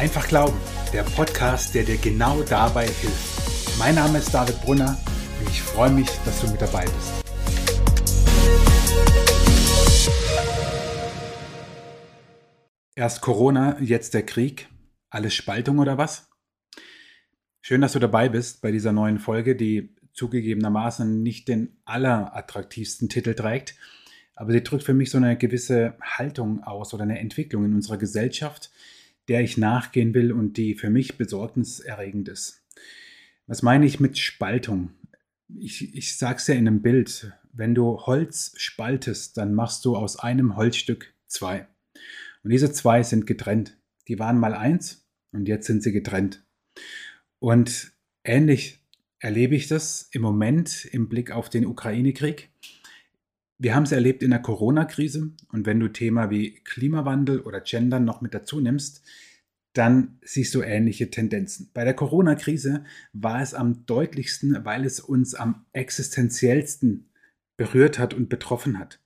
Einfach Glauben, der Podcast, der dir genau dabei hilft. Mein Name ist David Brunner und ich freue mich, dass du mit dabei bist. Erst Corona, jetzt der Krieg. Alles Spaltung oder was? Schön, dass du dabei bist bei dieser neuen Folge, die zugegebenermaßen nicht den allerattraktivsten Titel trägt, aber sie drückt für mich so eine gewisse Haltung aus oder eine Entwicklung in unserer Gesellschaft, der ich nachgehen will und die für mich besorgniserregend ist. Was meine ich mit Spaltung? Ich, ich sage es ja in einem Bild. Wenn du Holz spaltest, dann machst du aus einem Holzstück zwei. Und diese zwei sind getrennt. Die waren mal eins und jetzt sind sie getrennt. Und ähnlich erlebe ich das im Moment im Blick auf den Ukraine-Krieg. Wir haben es erlebt in der Corona-Krise und wenn du Thema wie Klimawandel oder Gendern noch mit dazu nimmst, dann siehst du ähnliche Tendenzen. Bei der Corona-Krise war es am deutlichsten, weil es uns am existenziellsten berührt hat und betroffen hat.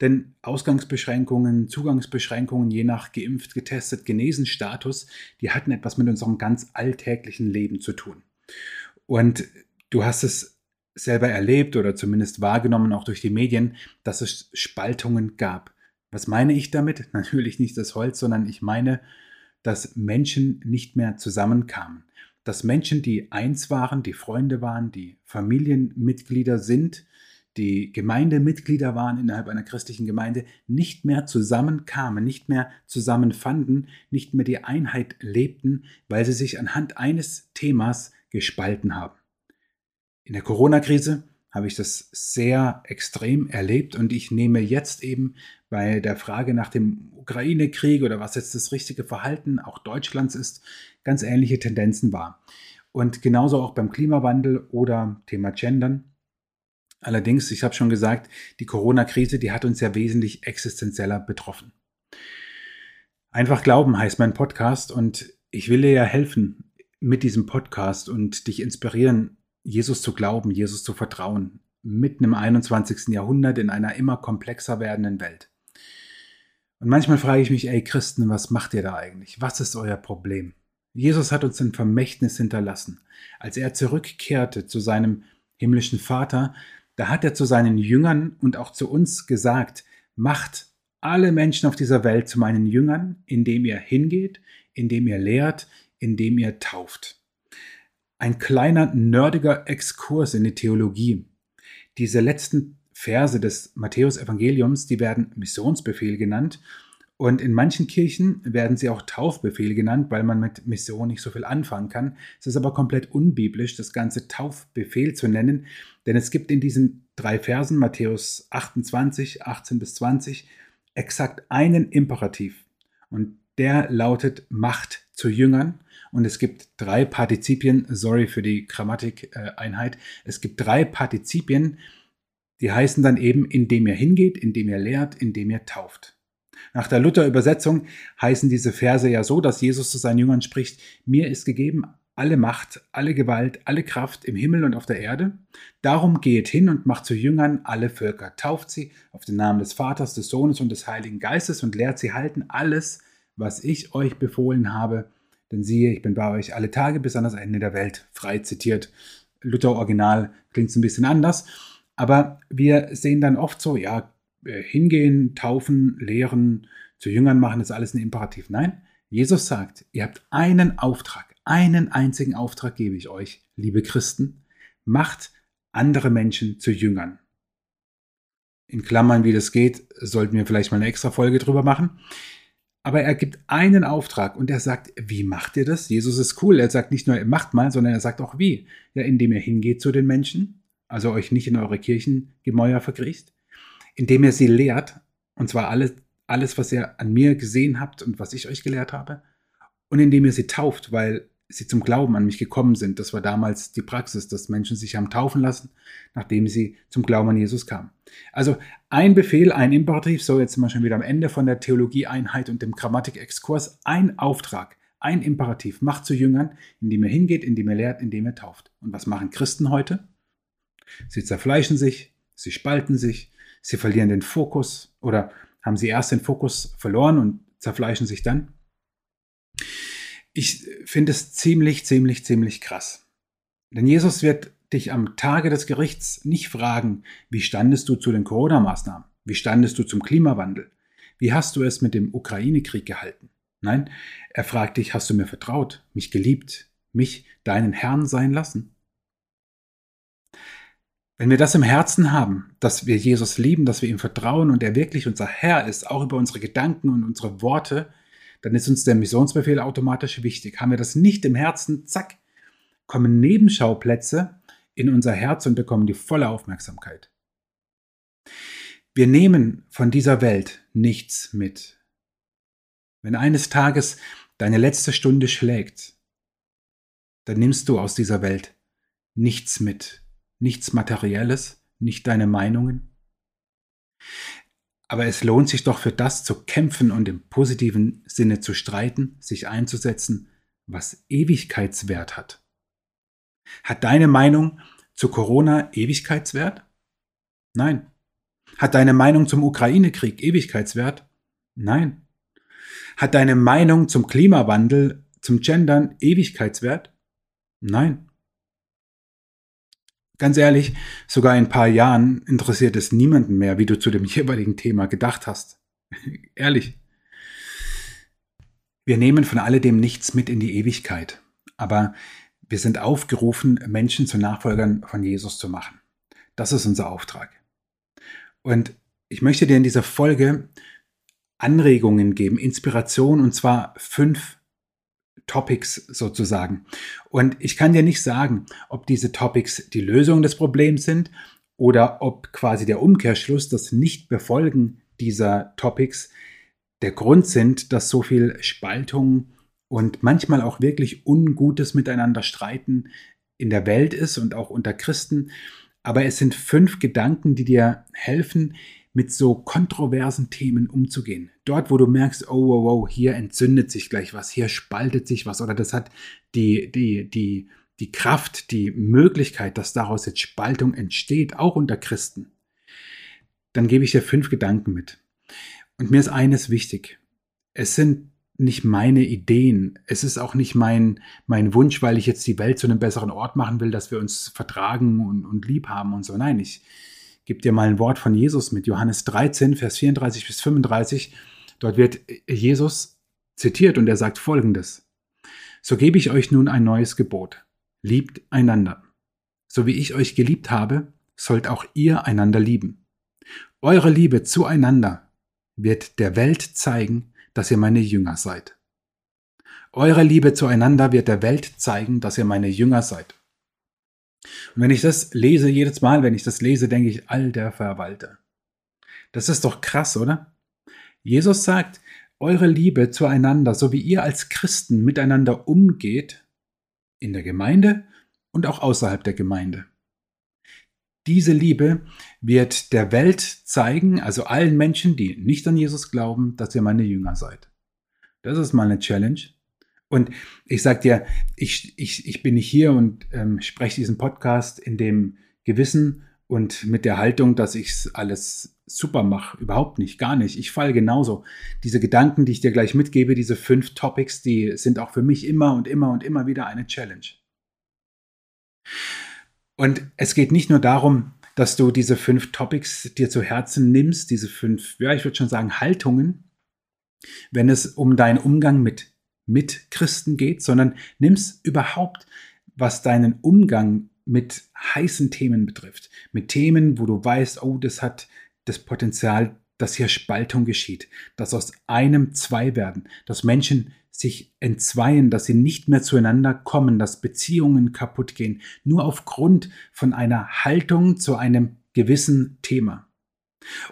Denn Ausgangsbeschränkungen, Zugangsbeschränkungen, je nach geimpft, getestet, genesen Status, die hatten etwas mit unserem ganz alltäglichen Leben zu tun. Und du hast es selber erlebt oder zumindest wahrgenommen, auch durch die Medien, dass es Spaltungen gab. Was meine ich damit? Natürlich nicht das Holz, sondern ich meine, dass Menschen nicht mehr zusammenkamen. Dass Menschen, die eins waren, die Freunde waren, die Familienmitglieder sind, die Gemeindemitglieder waren innerhalb einer christlichen Gemeinde, nicht mehr zusammenkamen, nicht mehr zusammenfanden, nicht mehr die Einheit lebten, weil sie sich anhand eines Themas gespalten haben. In der Corona-Krise habe ich das sehr extrem erlebt und ich nehme jetzt eben bei der Frage nach dem Ukraine-Krieg oder was jetzt das richtige Verhalten auch Deutschlands ist, ganz ähnliche Tendenzen wahr. Und genauso auch beim Klimawandel oder Thema Gendern. Allerdings, ich habe schon gesagt, die Corona-Krise, die hat uns ja wesentlich existenzieller betroffen. Einfach glauben heißt mein Podcast und ich will dir ja helfen mit diesem Podcast und dich inspirieren, Jesus zu glauben, Jesus zu vertrauen, mitten im 21. Jahrhundert in einer immer komplexer werdenden Welt. Und manchmal frage ich mich, ey Christen, was macht ihr da eigentlich? Was ist euer Problem? Jesus hat uns ein Vermächtnis hinterlassen. Als er zurückkehrte zu seinem himmlischen Vater, da hat er zu seinen Jüngern und auch zu uns gesagt, macht alle Menschen auf dieser Welt zu meinen Jüngern, indem ihr hingeht, indem ihr lehrt, indem ihr tauft. Ein kleiner nerdiger Exkurs in die Theologie. Diese letzten Verse des Matthäus-Evangeliums, die werden Missionsbefehl genannt. Und in manchen Kirchen werden sie auch Taufbefehl genannt, weil man mit Mission nicht so viel anfangen kann. Es ist aber komplett unbiblisch, das Ganze Taufbefehl zu nennen, denn es gibt in diesen drei Versen, Matthäus 28, 18 bis 20, exakt einen Imperativ. Und der lautet Macht zu Jüngern. Und es gibt drei Partizipien, sorry für die Grammatikeinheit, es gibt drei Partizipien, die heißen dann eben, indem ihr hingeht, indem ihr lehrt, indem ihr tauft. Nach der Luther-Übersetzung heißen diese Verse ja so, dass Jesus zu seinen Jüngern spricht, mir ist gegeben alle Macht, alle Gewalt, alle Kraft im Himmel und auf der Erde. Darum geht hin und macht zu Jüngern alle Völker, tauft sie auf den Namen des Vaters, des Sohnes und des Heiligen Geistes und lehrt sie halten alles, was ich euch befohlen habe. Denn siehe, ich bin bei euch alle Tage bis an das Ende der Welt. Frei zitiert. Luther Original klingt es ein bisschen anders. Aber wir sehen dann oft so, ja, äh, hingehen, taufen, lehren, zu Jüngern machen, ist alles ein Imperativ. Nein, Jesus sagt, ihr habt einen Auftrag, einen einzigen Auftrag gebe ich euch, liebe Christen, macht andere Menschen zu Jüngern. In Klammern, wie das geht, sollten wir vielleicht mal eine extra Folge drüber machen. Aber er gibt einen Auftrag und er sagt, wie macht ihr das? Jesus ist cool. Er sagt nicht nur, macht mal, sondern er sagt auch wie. Ja, indem ihr hingeht zu den Menschen, also euch nicht in eure Kirchengemäuer verkriecht, indem ihr sie lehrt, und zwar alles, alles, was ihr an mir gesehen habt und was ich euch gelehrt habe, und indem ihr sie tauft, weil sie zum Glauben an mich gekommen sind. Das war damals die Praxis, dass Menschen sich haben taufen lassen, nachdem sie zum Glauben an Jesus kamen. Also ein Befehl, ein Imperativ, so jetzt sind wir schon wieder am Ende von der Theologieeinheit und dem Grammatikexkurs, ein Auftrag, ein Imperativ, macht zu Jüngern, indem er hingeht, indem er lehrt, indem er tauft. Und was machen Christen heute? Sie zerfleischen sich, sie spalten sich, sie verlieren den Fokus oder haben sie erst den Fokus verloren und zerfleischen sich dann. Ich finde es ziemlich, ziemlich, ziemlich krass. Denn Jesus wird dich am Tage des Gerichts nicht fragen, wie standest du zu den Corona-Maßnahmen? Wie standest du zum Klimawandel? Wie hast du es mit dem Ukraine-Krieg gehalten? Nein, er fragt dich, hast du mir vertraut, mich geliebt, mich deinen Herrn sein lassen? Wenn wir das im Herzen haben, dass wir Jesus lieben, dass wir ihm vertrauen und er wirklich unser Herr ist, auch über unsere Gedanken und unsere Worte, dann ist uns der Missionsbefehl automatisch wichtig. Haben wir das nicht im Herzen, zack, kommen Nebenschauplätze in unser Herz und bekommen die volle Aufmerksamkeit. Wir nehmen von dieser Welt nichts mit. Wenn eines Tages deine letzte Stunde schlägt, dann nimmst du aus dieser Welt nichts mit, nichts Materielles, nicht deine Meinungen. Aber es lohnt sich doch für das zu kämpfen und im positiven Sinne zu streiten, sich einzusetzen, was Ewigkeitswert hat. Hat deine Meinung zu Corona Ewigkeitswert? Nein. Hat deine Meinung zum Ukraine-Krieg Ewigkeitswert? Nein. Hat deine Meinung zum Klimawandel, zum Gendern Ewigkeitswert? Nein. Ganz ehrlich, sogar in ein paar Jahren interessiert es niemanden mehr, wie du zu dem jeweiligen Thema gedacht hast. ehrlich. Wir nehmen von alledem nichts mit in die Ewigkeit. Aber wir sind aufgerufen, Menschen zu Nachfolgern von Jesus zu machen. Das ist unser Auftrag. Und ich möchte dir in dieser Folge Anregungen geben, Inspiration, und zwar fünf Topics sozusagen. Und ich kann dir nicht sagen, ob diese Topics die Lösung des Problems sind oder ob quasi der Umkehrschluss, das Nichtbefolgen dieser Topics der Grund sind, dass so viel Spaltung und manchmal auch wirklich ungutes Miteinander streiten in der Welt ist und auch unter Christen. Aber es sind fünf Gedanken, die dir helfen, mit so kontroversen Themen umzugehen. Dort, wo du merkst, oh, wow, wow, hier entzündet sich gleich was, hier spaltet sich was oder das hat die, die, die, die Kraft, die Möglichkeit, dass daraus jetzt Spaltung entsteht, auch unter Christen. Dann gebe ich dir fünf Gedanken mit. Und mir ist eines wichtig. Es sind nicht meine Ideen. Es ist auch nicht mein, mein Wunsch, weil ich jetzt die Welt zu einem besseren Ort machen will, dass wir uns vertragen und, und lieb haben und so. Nein, ich gebe dir mal ein Wort von Jesus mit. Johannes 13, Vers 34 bis 35. Dort wird Jesus zitiert und er sagt folgendes. So gebe ich euch nun ein neues Gebot. Liebt einander. So wie ich euch geliebt habe, sollt auch ihr einander lieben. Eure Liebe zueinander wird der Welt zeigen, dass ihr meine Jünger seid. Eure Liebe zueinander wird der Welt zeigen, dass ihr meine Jünger seid. Und wenn ich das lese, jedes Mal, wenn ich das lese, denke ich, all der Verwalter. Das ist doch krass, oder? Jesus sagt, eure Liebe zueinander, so wie ihr als Christen miteinander umgeht, in der Gemeinde und auch außerhalb der Gemeinde. Diese Liebe wird der Welt zeigen, also allen Menschen, die nicht an Jesus glauben, dass ihr meine Jünger seid. Das ist mal eine Challenge. Und ich sage dir, ich, ich, ich bin nicht hier und ähm, spreche diesen Podcast in dem Gewissen und mit der Haltung, dass ich alles super mache. Überhaupt nicht, gar nicht. Ich falle genauso. Diese Gedanken, die ich dir gleich mitgebe, diese fünf Topics, die sind auch für mich immer und immer und immer wieder eine Challenge. Und es geht nicht nur darum, dass du diese fünf Topics dir zu Herzen nimmst, diese fünf, ja, ich würde schon sagen, Haltungen, wenn es um deinen Umgang mit mit Christen geht, sondern nimm's überhaupt, was deinen Umgang mit heißen Themen betrifft. Mit Themen, wo du weißt, oh, das hat das Potenzial, dass hier Spaltung geschieht, dass aus einem zwei werden, dass Menschen sich entzweien, dass sie nicht mehr zueinander kommen, dass Beziehungen kaputt gehen, nur aufgrund von einer Haltung zu einem gewissen Thema.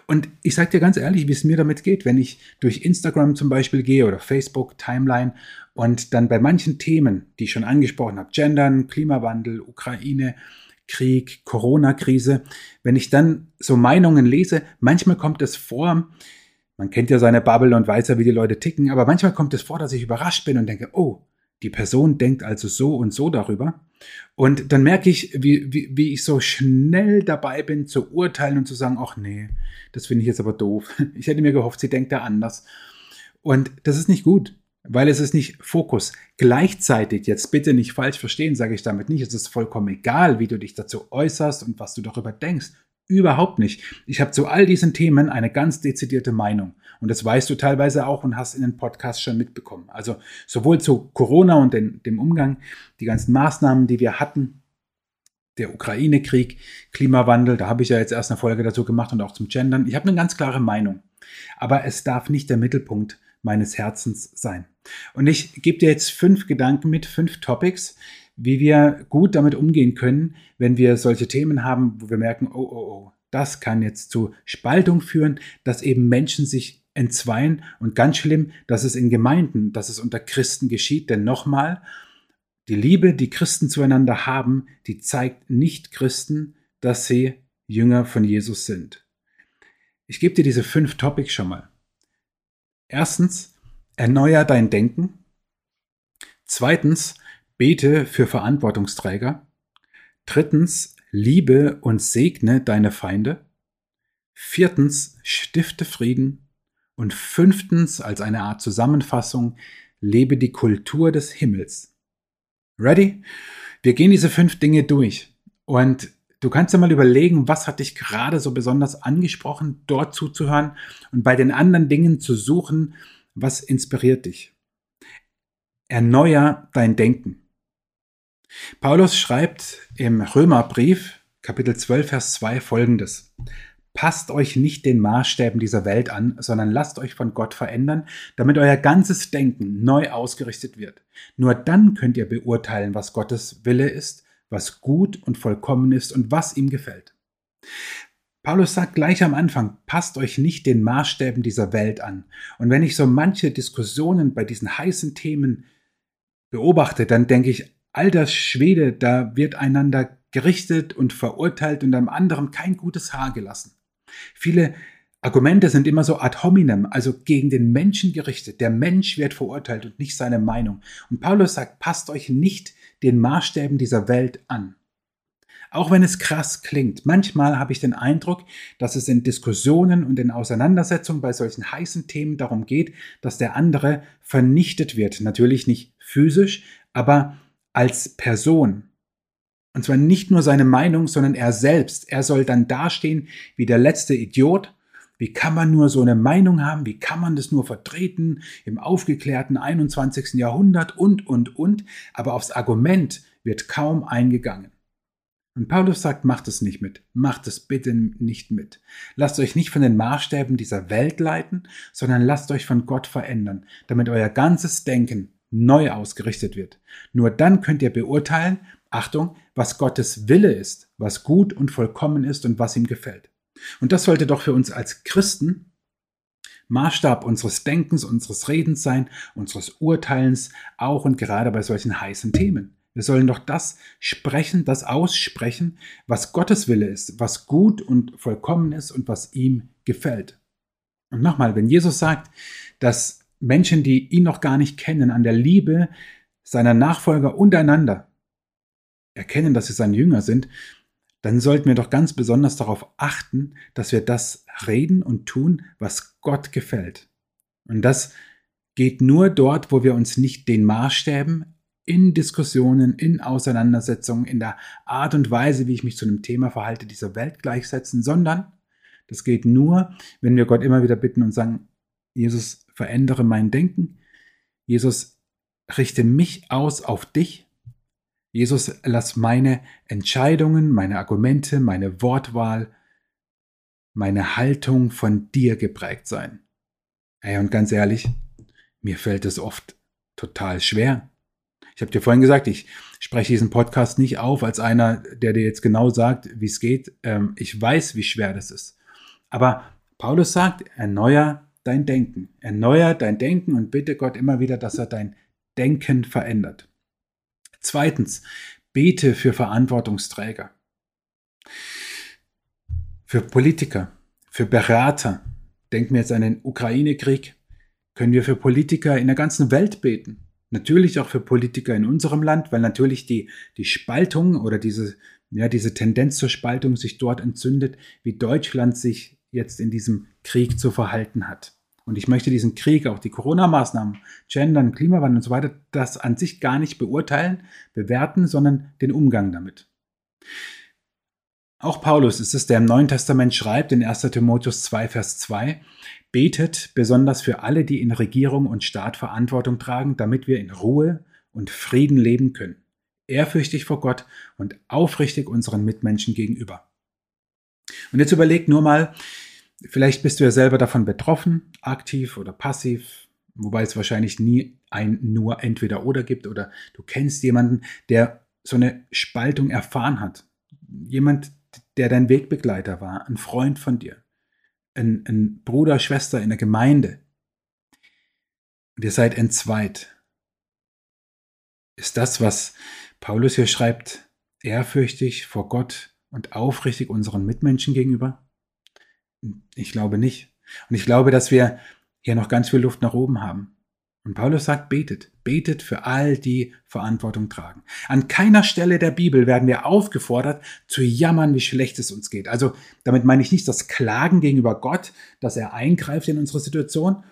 Und ich sage dir ganz ehrlich, wie es mir damit geht, wenn ich durch Instagram zum Beispiel gehe oder Facebook, Timeline und dann bei manchen Themen, die ich schon angesprochen habe, Gendern, Klimawandel, Ukraine, Krieg, Corona-Krise, wenn ich dann so Meinungen lese, manchmal kommt es vor, man kennt ja seine Bubble und weiß ja, wie die Leute ticken, aber manchmal kommt es vor, dass ich überrascht bin und denke, oh, die Person denkt also so und so darüber. Und dann merke ich, wie, wie, wie ich so schnell dabei bin zu urteilen und zu sagen, ach nee, das finde ich jetzt aber doof. Ich hätte mir gehofft, sie denkt da anders. Und das ist nicht gut. weil es ist nicht Fokus. Gleichzeitig, jetzt bitte nicht falsch verstehen, sage ich damit nicht, es ist vollkommen egal, wie du dich dazu äußerst und was du darüber denkst. Überhaupt nicht. Ich habe zu all diesen Themen eine ganz dezidierte Meinung. Und das weißt du teilweise auch und hast in den Podcast schon mitbekommen. Also sowohl zu Corona und den, dem Umgang, die ganzen Maßnahmen, die wir hatten, der Ukraine-Krieg, Klimawandel, da habe ich ja jetzt erst eine Folge dazu gemacht und auch zum Gendern. Ich habe eine ganz klare Meinung. Aber es darf nicht der Mittelpunkt meines Herzens sein. Und ich gebe dir jetzt fünf Gedanken mit, fünf Topics, wie wir gut damit umgehen können, wenn wir solche Themen haben, wo wir merken, oh, oh, oh, das kann jetzt zu Spaltung führen, dass eben Menschen sich entzweien und ganz schlimm, dass es in Gemeinden, dass es unter Christen geschieht. Denn nochmal, die Liebe, die Christen zueinander haben, die zeigt nicht Christen, dass sie Jünger von Jesus sind. Ich gebe dir diese fünf Topics schon mal. Erstens, erneuer dein Denken. Zweitens, bete für Verantwortungsträger. Drittens, liebe und segne deine Feinde. Viertens, stifte Frieden. Und fünftens, als eine Art Zusammenfassung, lebe die Kultur des Himmels. Ready? Wir gehen diese fünf Dinge durch. Und du kannst dir mal überlegen, was hat dich gerade so besonders angesprochen, dort zuzuhören und bei den anderen Dingen zu suchen, was inspiriert dich. Erneuer dein Denken. Paulus schreibt im Römerbrief, Kapitel 12, Vers 2 folgendes. Passt euch nicht den Maßstäben dieser Welt an, sondern lasst euch von Gott verändern, damit euer ganzes Denken neu ausgerichtet wird. Nur dann könnt ihr beurteilen, was Gottes Wille ist, was gut und vollkommen ist und was ihm gefällt. Paulus sagt gleich am Anfang, passt euch nicht den Maßstäben dieser Welt an. Und wenn ich so manche Diskussionen bei diesen heißen Themen beobachte, dann denke ich, alter Schwede, da wird einander gerichtet und verurteilt und einem anderen kein gutes Haar gelassen. Viele Argumente sind immer so ad hominem, also gegen den Menschen gerichtet. Der Mensch wird verurteilt und nicht seine Meinung. Und Paulus sagt, passt euch nicht den Maßstäben dieser Welt an. Auch wenn es krass klingt, manchmal habe ich den Eindruck, dass es in Diskussionen und in Auseinandersetzungen bei solchen heißen Themen darum geht, dass der andere vernichtet wird. Natürlich nicht physisch, aber als Person. Und zwar nicht nur seine Meinung, sondern er selbst. Er soll dann dastehen wie der letzte Idiot. Wie kann man nur so eine Meinung haben? Wie kann man das nur vertreten im aufgeklärten 21. Jahrhundert und, und, und? Aber aufs Argument wird kaum eingegangen. Und Paulus sagt, macht es nicht mit. Macht es bitte nicht mit. Lasst euch nicht von den Maßstäben dieser Welt leiten, sondern lasst euch von Gott verändern, damit euer ganzes Denken neu ausgerichtet wird. Nur dann könnt ihr beurteilen, Achtung, was Gottes Wille ist, was gut und vollkommen ist und was ihm gefällt. Und das sollte doch für uns als Christen Maßstab unseres Denkens, unseres Redens sein, unseres Urteilens, auch und gerade bei solchen heißen Themen. Wir sollen doch das sprechen, das aussprechen, was Gottes Wille ist, was gut und vollkommen ist und was ihm gefällt. Und nochmal, wenn Jesus sagt, dass Menschen, die ihn noch gar nicht kennen, an der Liebe seiner Nachfolger untereinander erkennen, dass sie seine Jünger sind, dann sollten wir doch ganz besonders darauf achten, dass wir das reden und tun, was Gott gefällt. Und das geht nur dort, wo wir uns nicht den Maßstäben in Diskussionen, in Auseinandersetzungen, in der Art und Weise, wie ich mich zu einem Thema verhalte, dieser Welt gleichsetzen, sondern das geht nur, wenn wir Gott immer wieder bitten und sagen, Jesus, verändere mein Denken. Jesus, richte mich aus auf dich. Jesus, lass meine Entscheidungen, meine Argumente, meine Wortwahl, meine Haltung von dir geprägt sein. Ey, und ganz ehrlich, mir fällt es oft total schwer. Ich habe dir vorhin gesagt, ich spreche diesen Podcast nicht auf als einer, der dir jetzt genau sagt, wie es geht. Ähm, ich weiß, wie schwer das ist. Aber Paulus sagt, erneuer dein Denken. Erneuer dein Denken und bitte Gott immer wieder, dass er dein Denken verändert. Zweitens, bete für Verantwortungsträger, für Politiker, für Berater. Denken wir jetzt an den Ukraine-Krieg. Können wir für Politiker in der ganzen Welt beten? Natürlich auch für Politiker in unserem Land, weil natürlich die, die Spaltung oder diese, ja, diese Tendenz zur Spaltung sich dort entzündet, wie Deutschland sich jetzt in diesem Krieg zu verhalten hat. Und ich möchte diesen Krieg, auch die Corona-Maßnahmen, Gendern, Klimawandel und so weiter, das an sich gar nicht beurteilen, bewerten, sondern den Umgang damit. Auch Paulus ist es, der im Neuen Testament schreibt, in 1 Timotheus 2, Vers 2, betet besonders für alle, die in Regierung und Staat Verantwortung tragen, damit wir in Ruhe und Frieden leben können, ehrfürchtig vor Gott und aufrichtig unseren Mitmenschen gegenüber. Und jetzt überleg nur mal, vielleicht bist du ja selber davon betroffen, aktiv oder passiv, wobei es wahrscheinlich nie ein nur entweder oder gibt oder du kennst jemanden, der so eine Spaltung erfahren hat. Jemand, der dein Wegbegleiter war, ein Freund von dir, ein, ein Bruder, Schwester in der Gemeinde. Und ihr seid entzweit. Ist das, was Paulus hier schreibt, ehrfürchtig vor Gott und aufrichtig unseren Mitmenschen gegenüber? Ich glaube nicht. Und ich glaube, dass wir hier noch ganz viel Luft nach oben haben. Und Paulus sagt, betet, betet für all die Verantwortung tragen. An keiner Stelle der Bibel werden wir aufgefordert zu jammern, wie schlecht es uns geht. Also damit meine ich nicht das Klagen gegenüber Gott, dass er eingreift in unsere Situation.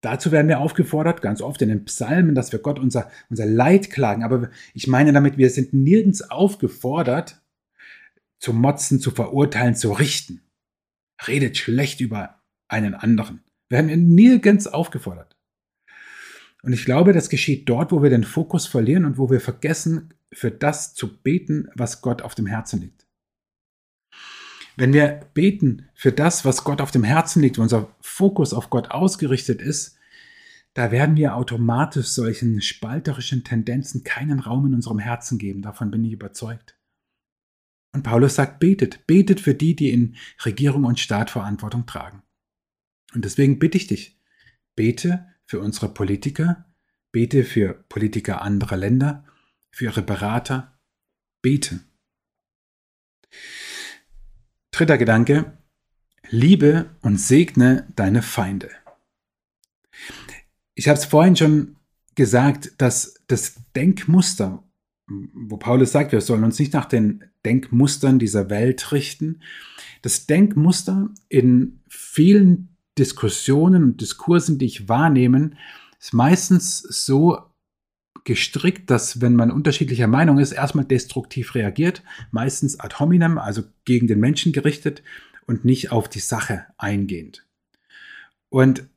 Dazu werden wir aufgefordert, ganz oft in den Psalmen, dass wir Gott unser, unser Leid klagen. Aber ich meine damit, wir sind nirgends aufgefordert, zu motzen, zu verurteilen, zu richten. Redet schlecht über einen anderen. Wir werden nirgends aufgefordert. Und ich glaube, das geschieht dort, wo wir den Fokus verlieren und wo wir vergessen, für das zu beten, was Gott auf dem Herzen liegt. Wenn wir beten für das, was Gott auf dem Herzen liegt, unser Fokus auf Gott ausgerichtet ist, da werden wir automatisch solchen spalterischen Tendenzen keinen Raum in unserem Herzen geben. Davon bin ich überzeugt. Und Paulus sagt, betet, betet für die, die in Regierung und Staat Verantwortung tragen. Und deswegen bitte ich dich, bete für unsere Politiker, bete für Politiker anderer Länder, für ihre Berater, bete. Dritter Gedanke, liebe und segne deine Feinde. Ich habe es vorhin schon gesagt, dass das Denkmuster, wo Paulus sagt, wir sollen uns nicht nach den Denkmustern dieser Welt richten, das Denkmuster in vielen Diskussionen und Diskursen, die ich wahrnehme, ist meistens so gestrickt, dass wenn man unterschiedlicher Meinung ist, erstmal destruktiv reagiert, meistens ad hominem, also gegen den Menschen gerichtet und nicht auf die Sache eingehend. Und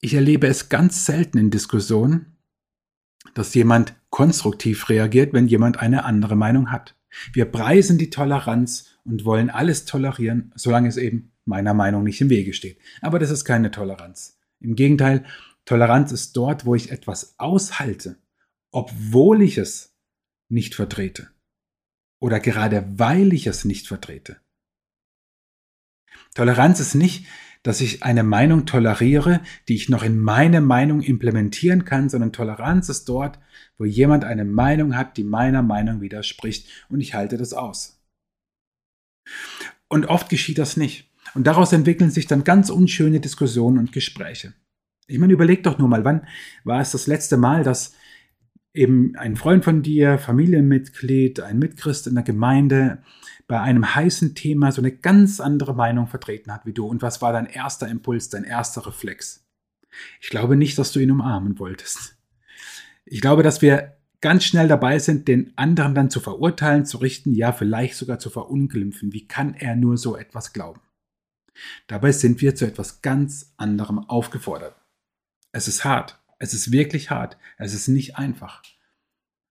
ich erlebe es ganz selten in Diskussionen, dass jemand konstruktiv reagiert, wenn jemand eine andere Meinung hat. Wir preisen die Toleranz und wollen alles tolerieren, solange es eben meiner Meinung nicht im Wege steht. Aber das ist keine Toleranz. Im Gegenteil, Toleranz ist dort, wo ich etwas aushalte, obwohl ich es nicht vertrete. Oder gerade weil ich es nicht vertrete. Toleranz ist nicht, dass ich eine Meinung toleriere, die ich noch in meine Meinung implementieren kann, sondern Toleranz ist dort, wo jemand eine Meinung hat, die meiner Meinung widerspricht und ich halte das aus. Und oft geschieht das nicht. Und daraus entwickeln sich dann ganz unschöne Diskussionen und Gespräche. Ich meine, überleg doch nur mal, wann war es das letzte Mal, dass eben ein Freund von dir, Familienmitglied, ein Mitchrist in der Gemeinde bei einem heißen Thema so eine ganz andere Meinung vertreten hat wie du. Und was war dein erster Impuls, dein erster Reflex? Ich glaube nicht, dass du ihn umarmen wolltest. Ich glaube, dass wir ganz schnell dabei sind, den anderen dann zu verurteilen, zu richten, ja, vielleicht sogar zu verunglimpfen. Wie kann er nur so etwas glauben? Dabei sind wir zu etwas ganz anderem aufgefordert. Es ist hart. Es ist wirklich hart. Es ist nicht einfach.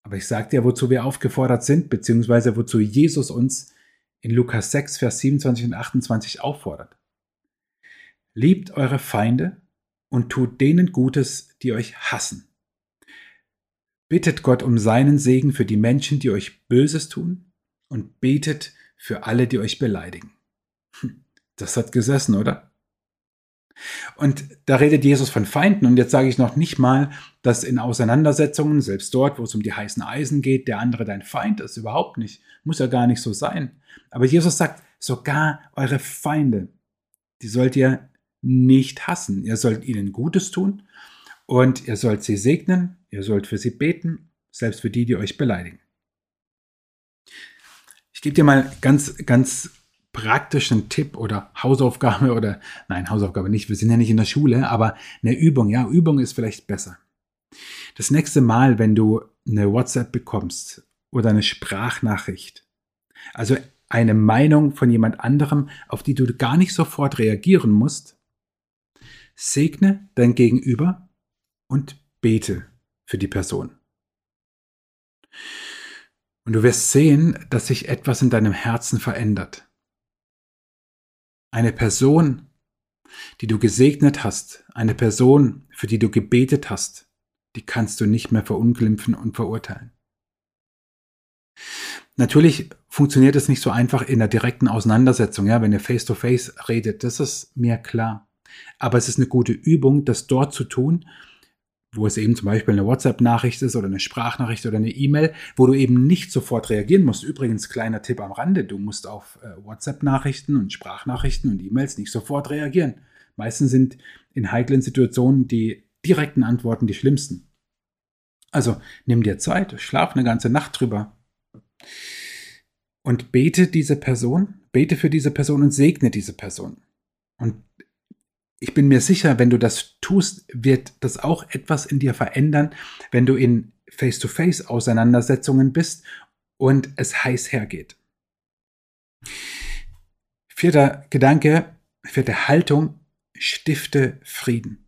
Aber ich sage dir, wozu wir aufgefordert sind, beziehungsweise wozu Jesus uns in Lukas 6, Vers 27 und 28 auffordert. Liebt eure Feinde und tut denen Gutes, die euch hassen. Bittet Gott um seinen Segen für die Menschen, die euch Böses tun, und betet für alle, die euch beleidigen. Hm. Das hat gesessen, oder? Und da redet Jesus von Feinden. Und jetzt sage ich noch nicht mal, dass in Auseinandersetzungen, selbst dort, wo es um die heißen Eisen geht, der andere dein Feind ist. Überhaupt nicht. Muss ja gar nicht so sein. Aber Jesus sagt, sogar eure Feinde, die sollt ihr nicht hassen. Ihr sollt ihnen Gutes tun und ihr sollt sie segnen. Ihr sollt für sie beten, selbst für die, die euch beleidigen. Ich gebe dir mal ganz, ganz praktischen Tipp oder Hausaufgabe oder nein, Hausaufgabe nicht, wir sind ja nicht in der Schule, aber eine Übung, ja, Übung ist vielleicht besser. Das nächste Mal, wenn du eine WhatsApp bekommst oder eine Sprachnachricht, also eine Meinung von jemand anderem, auf die du gar nicht sofort reagieren musst, segne dein Gegenüber und bete für die Person. Und du wirst sehen, dass sich etwas in deinem Herzen verändert. Eine Person, die du gesegnet hast, eine Person, für die du gebetet hast, die kannst du nicht mehr verunglimpfen und verurteilen. Natürlich funktioniert es nicht so einfach in der direkten Auseinandersetzung, ja, wenn ihr face to face redet, das ist mir klar. Aber es ist eine gute Übung, das dort zu tun, wo es eben zum Beispiel eine WhatsApp-Nachricht ist oder eine Sprachnachricht oder eine E-Mail, wo du eben nicht sofort reagieren musst. Übrigens, kleiner Tipp am Rande, du musst auf äh, WhatsApp-Nachrichten und Sprachnachrichten und E-Mails nicht sofort reagieren. Meistens sind in heiklen Situationen die direkten Antworten die schlimmsten. Also nimm dir Zeit, schlaf eine ganze Nacht drüber und bete diese Person, bete für diese Person und segne diese Person. Und ich bin mir sicher, wenn du das tust, wird das auch etwas in dir verändern, wenn du in Face-to-Face-Auseinandersetzungen bist und es heiß hergeht. Vierter Gedanke, vierte Haltung, stifte Frieden.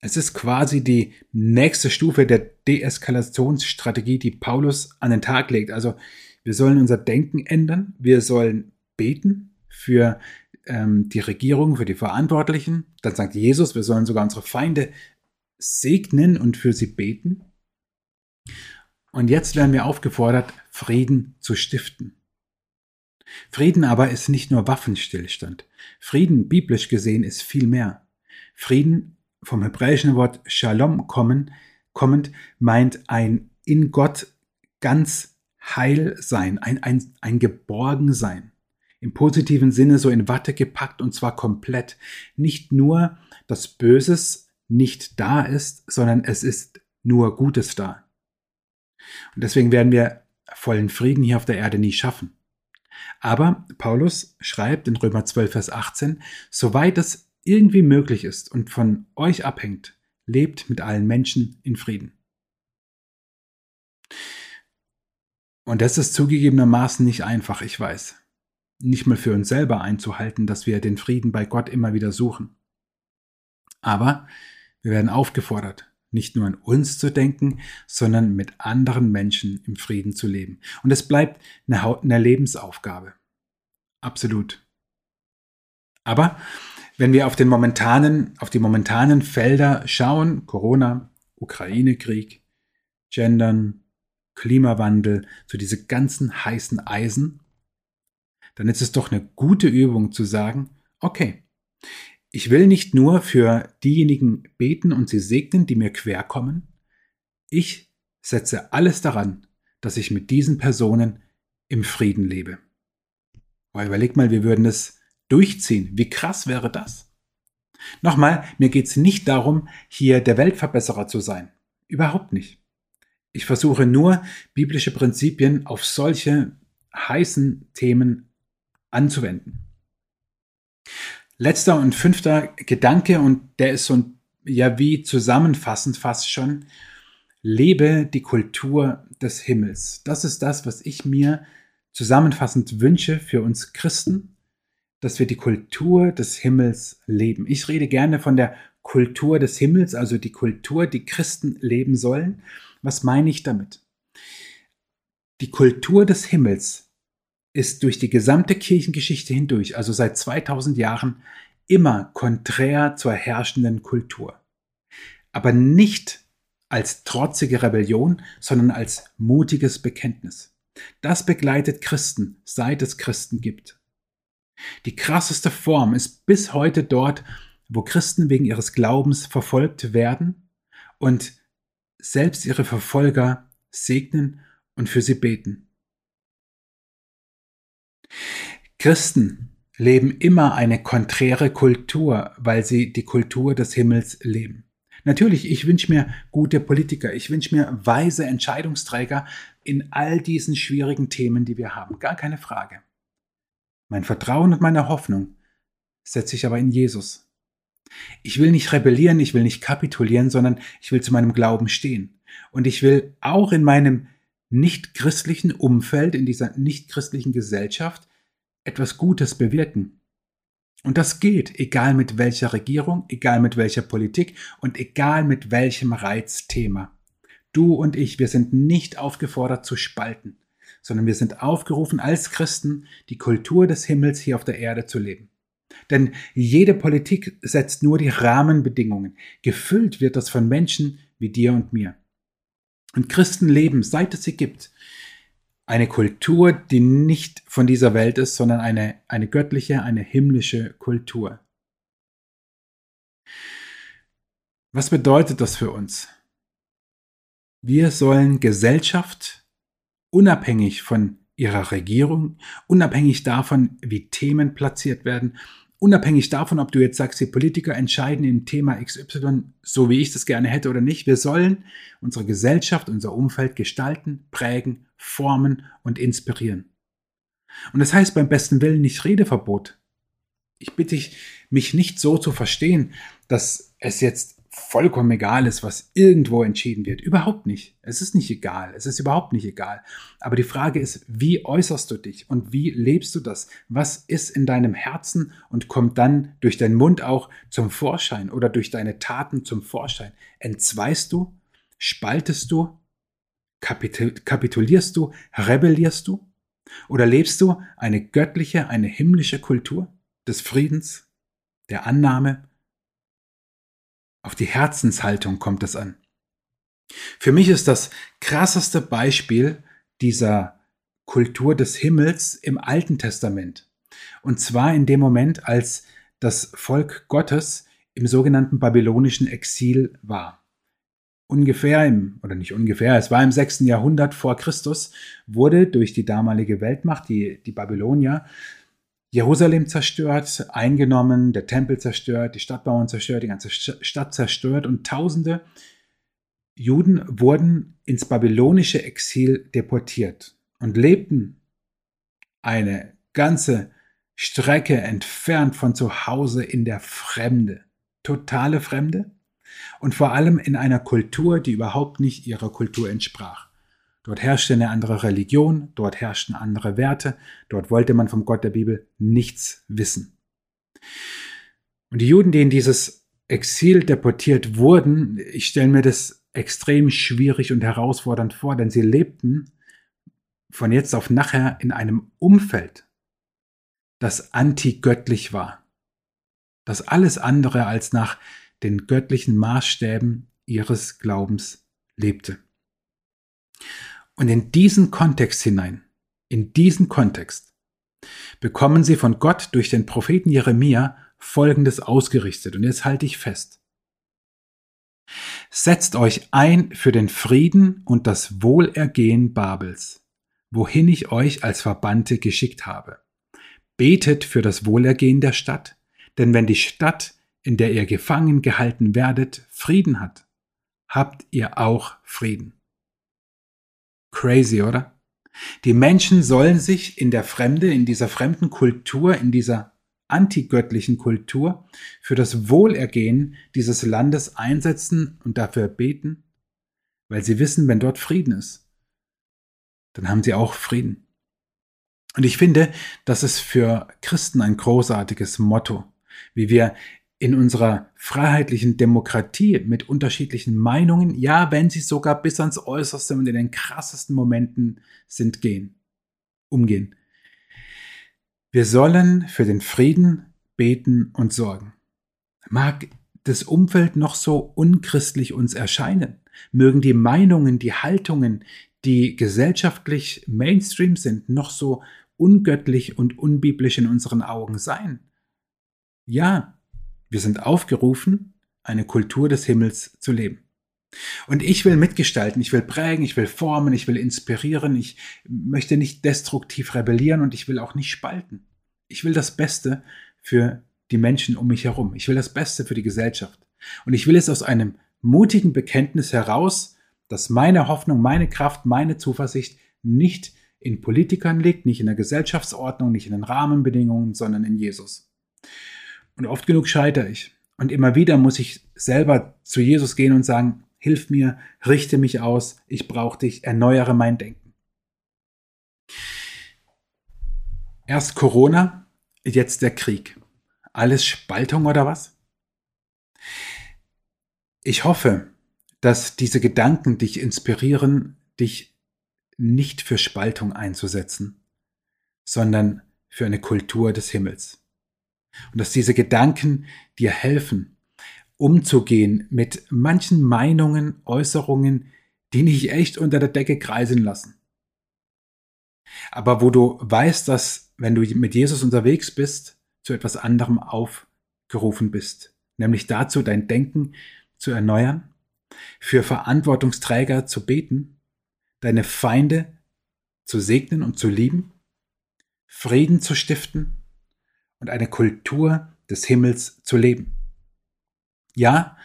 Es ist quasi die nächste Stufe der Deeskalationsstrategie, die Paulus an den Tag legt. Also wir sollen unser Denken ändern, wir sollen beten für ähm, die Regierung, für die Verantwortlichen. Dann sagt Jesus, wir sollen sogar unsere Feinde segnen und für sie beten. Und jetzt werden wir aufgefordert, Frieden zu stiften. Frieden aber ist nicht nur Waffenstillstand. Frieden, biblisch gesehen, ist viel mehr. Frieden, vom hebräischen Wort Shalom kommen, kommend, meint ein in Gott ganz heil sein, ein, ein, ein Geborgensein im positiven Sinne so in Watte gepackt und zwar komplett. Nicht nur, dass Böses nicht da ist, sondern es ist nur Gutes da. Und deswegen werden wir vollen Frieden hier auf der Erde nie schaffen. Aber Paulus schreibt in Römer 12, Vers 18, soweit es irgendwie möglich ist und von euch abhängt, lebt mit allen Menschen in Frieden. Und das ist zugegebenermaßen nicht einfach, ich weiß nicht mal für uns selber einzuhalten, dass wir den Frieden bei Gott immer wieder suchen. Aber wir werden aufgefordert, nicht nur an uns zu denken, sondern mit anderen Menschen im Frieden zu leben. Und es bleibt eine, eine Lebensaufgabe. Absolut. Aber wenn wir auf den momentanen, auf die momentanen Felder schauen, Corona, Ukraine-Krieg, Gendern, Klimawandel, so diese ganzen heißen Eisen, dann ist es doch eine gute Übung zu sagen, okay, ich will nicht nur für diejenigen beten und sie segnen, die mir quer kommen, ich setze alles daran, dass ich mit diesen Personen im Frieden lebe. Weil überleg mal, wir würden es durchziehen. Wie krass wäre das? Nochmal, mir geht es nicht darum, hier der Weltverbesserer zu sein. Überhaupt nicht. Ich versuche nur, biblische Prinzipien auf solche heißen Themen anzuwenden. Letzter und fünfter Gedanke, und der ist so ein, ja wie zusammenfassend fast schon, lebe die Kultur des Himmels. Das ist das, was ich mir zusammenfassend wünsche für uns Christen, dass wir die Kultur des Himmels leben. Ich rede gerne von der Kultur des Himmels, also die Kultur, die Christen leben sollen. Was meine ich damit? Die Kultur des Himmels ist durch die gesamte Kirchengeschichte hindurch, also seit 2000 Jahren, immer konträr zur herrschenden Kultur. Aber nicht als trotzige Rebellion, sondern als mutiges Bekenntnis. Das begleitet Christen, seit es Christen gibt. Die krasseste Form ist bis heute dort, wo Christen wegen ihres Glaubens verfolgt werden und selbst ihre Verfolger segnen und für sie beten. Christen leben immer eine konträre Kultur, weil sie die Kultur des Himmels leben. Natürlich, ich wünsche mir gute Politiker, ich wünsche mir weise Entscheidungsträger in all diesen schwierigen Themen, die wir haben. Gar keine Frage. Mein Vertrauen und meine Hoffnung setze ich aber in Jesus. Ich will nicht rebellieren, ich will nicht kapitulieren, sondern ich will zu meinem Glauben stehen. Und ich will auch in meinem nicht christlichen Umfeld, in dieser nicht christlichen Gesellschaft etwas Gutes bewirken. Und das geht, egal mit welcher Regierung, egal mit welcher Politik und egal mit welchem Reizthema. Du und ich, wir sind nicht aufgefordert zu spalten, sondern wir sind aufgerufen, als Christen die Kultur des Himmels hier auf der Erde zu leben. Denn jede Politik setzt nur die Rahmenbedingungen. Gefüllt wird das von Menschen wie dir und mir. Und Christen leben, seit es sie gibt, eine Kultur, die nicht von dieser Welt ist, sondern eine, eine göttliche, eine himmlische Kultur. Was bedeutet das für uns? Wir sollen Gesellschaft unabhängig von ihrer Regierung, unabhängig davon, wie Themen platziert werden, unabhängig davon, ob du jetzt sagst, die Politiker entscheiden im Thema XY so, wie ich das gerne hätte oder nicht. Wir sollen unsere Gesellschaft, unser Umfeld gestalten, prägen, formen und inspirieren. Und das heißt beim besten Willen nicht Redeverbot. Ich bitte dich, mich nicht so zu verstehen, dass es jetzt vollkommen egal ist, was irgendwo entschieden wird. Überhaupt nicht. Es ist nicht egal. Es ist überhaupt nicht egal. Aber die Frage ist, wie äußerst du dich und wie lebst du das? Was ist in deinem Herzen und kommt dann durch deinen Mund auch zum Vorschein oder durch deine Taten zum Vorschein? Entzweist du? Spaltest du? Kapitulierst du? Rebellierst du? Oder lebst du eine göttliche, eine himmlische Kultur des Friedens, der Annahme, auf die Herzenshaltung kommt es an. Für mich ist das krasseste Beispiel dieser Kultur des Himmels im Alten Testament. Und zwar in dem Moment, als das Volk Gottes im sogenannten babylonischen Exil war. Ungefähr im, oder nicht ungefähr, es war im 6. Jahrhundert vor Christus, wurde durch die damalige Weltmacht, die, die Babylonier, Jerusalem zerstört, eingenommen, der Tempel zerstört, die Stadtmauern zerstört, die ganze Stadt zerstört und Tausende Juden wurden ins babylonische Exil deportiert und lebten eine ganze Strecke entfernt von zu Hause in der Fremde, totale Fremde und vor allem in einer Kultur, die überhaupt nicht ihrer Kultur entsprach. Dort herrschte eine andere Religion, dort herrschten andere Werte, dort wollte man vom Gott der Bibel nichts wissen. Und die Juden, die in dieses Exil deportiert wurden, ich stelle mir das extrem schwierig und herausfordernd vor, denn sie lebten von jetzt auf nachher in einem Umfeld, das antigöttlich war, das alles andere als nach den göttlichen Maßstäben ihres Glaubens lebte. Und in diesen Kontext hinein, in diesen Kontext, bekommen sie von Gott durch den Propheten Jeremia Folgendes ausgerichtet. Und jetzt halte ich fest. Setzt euch ein für den Frieden und das Wohlergehen Babels, wohin ich euch als Verbannte geschickt habe. Betet für das Wohlergehen der Stadt, denn wenn die Stadt, in der ihr gefangen gehalten werdet, Frieden hat, habt ihr auch Frieden. Crazy, oder? Die Menschen sollen sich in der Fremde, in dieser fremden Kultur, in dieser antigöttlichen Kultur für das Wohlergehen dieses Landes einsetzen und dafür beten, weil sie wissen, wenn dort Frieden ist, dann haben sie auch Frieden. Und ich finde, das ist für Christen ein großartiges Motto, wie wir in unserer freiheitlichen Demokratie mit unterschiedlichen Meinungen, ja, wenn sie sogar bis ans Äußerste und in den krassesten Momenten sind, gehen, umgehen. Wir sollen für den Frieden beten und sorgen. Mag das Umfeld noch so unchristlich uns erscheinen, mögen die Meinungen, die Haltungen, die gesellschaftlich Mainstream sind, noch so ungöttlich und unbiblisch in unseren Augen sein. Ja, wir sind aufgerufen, eine Kultur des Himmels zu leben. Und ich will mitgestalten, ich will prägen, ich will formen, ich will inspirieren, ich möchte nicht destruktiv rebellieren und ich will auch nicht spalten. Ich will das Beste für die Menschen um mich herum. Ich will das Beste für die Gesellschaft. Und ich will es aus einem mutigen Bekenntnis heraus, dass meine Hoffnung, meine Kraft, meine Zuversicht nicht in Politikern liegt, nicht in der Gesellschaftsordnung, nicht in den Rahmenbedingungen, sondern in Jesus. Und oft genug scheitere ich. Und immer wieder muss ich selber zu Jesus gehen und sagen, hilf mir, richte mich aus, ich brauche dich, erneuere mein Denken. Erst Corona, jetzt der Krieg. Alles Spaltung oder was? Ich hoffe, dass diese Gedanken dich inspirieren, dich nicht für Spaltung einzusetzen, sondern für eine Kultur des Himmels. Und dass diese Gedanken dir helfen, umzugehen mit manchen Meinungen, Äußerungen, die nicht echt unter der Decke kreisen lassen. Aber wo du weißt, dass wenn du mit Jesus unterwegs bist, zu etwas anderem aufgerufen bist, nämlich dazu, dein Denken zu erneuern, für Verantwortungsträger zu beten, deine Feinde zu segnen und zu lieben, Frieden zu stiften und eine Kultur des Himmels zu leben. Ja,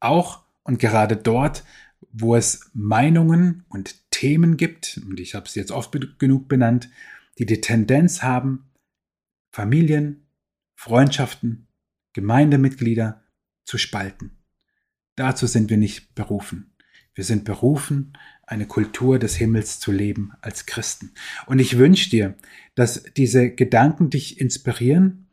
auch und gerade dort, wo es Meinungen und Themen gibt, und ich habe es jetzt oft genug benannt, die die Tendenz haben, Familien, Freundschaften, Gemeindemitglieder zu spalten. Dazu sind wir nicht berufen. Wir sind berufen, eine Kultur des Himmels zu leben als Christen. Und ich wünsche dir, dass diese Gedanken dich inspirieren.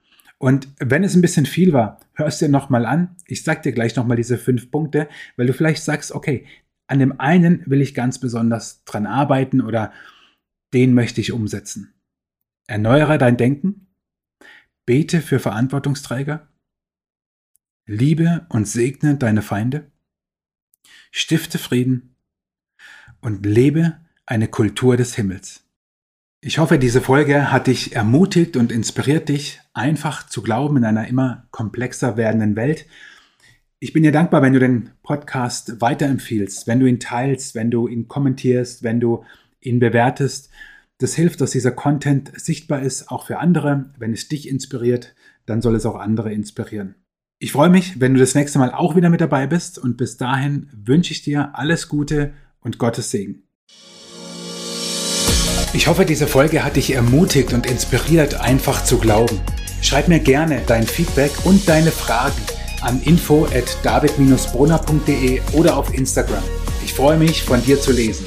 Und wenn es ein bisschen viel war, hör es dir nochmal an. Ich sag dir gleich nochmal diese fünf Punkte, weil du vielleicht sagst, okay, an dem einen will ich ganz besonders dran arbeiten oder den möchte ich umsetzen. Erneuere dein Denken, bete für Verantwortungsträger, liebe und segne deine Feinde, stifte Frieden und lebe eine Kultur des Himmels. Ich hoffe, diese Folge hat dich ermutigt und inspiriert dich, einfach zu glauben in einer immer komplexer werdenden Welt. Ich bin dir dankbar, wenn du den Podcast weiterempfiehlst, wenn du ihn teilst, wenn du ihn kommentierst, wenn du ihn bewertest. Das hilft, dass dieser Content sichtbar ist, auch für andere. Wenn es dich inspiriert, dann soll es auch andere inspirieren. Ich freue mich, wenn du das nächste Mal auch wieder mit dabei bist und bis dahin wünsche ich dir alles Gute und Gottes Segen. Ich hoffe, diese Folge hat dich ermutigt und inspiriert, einfach zu glauben. Schreib mir gerne dein Feedback und deine Fragen an info at david-brunner.de oder auf Instagram. Ich freue mich, von dir zu lesen.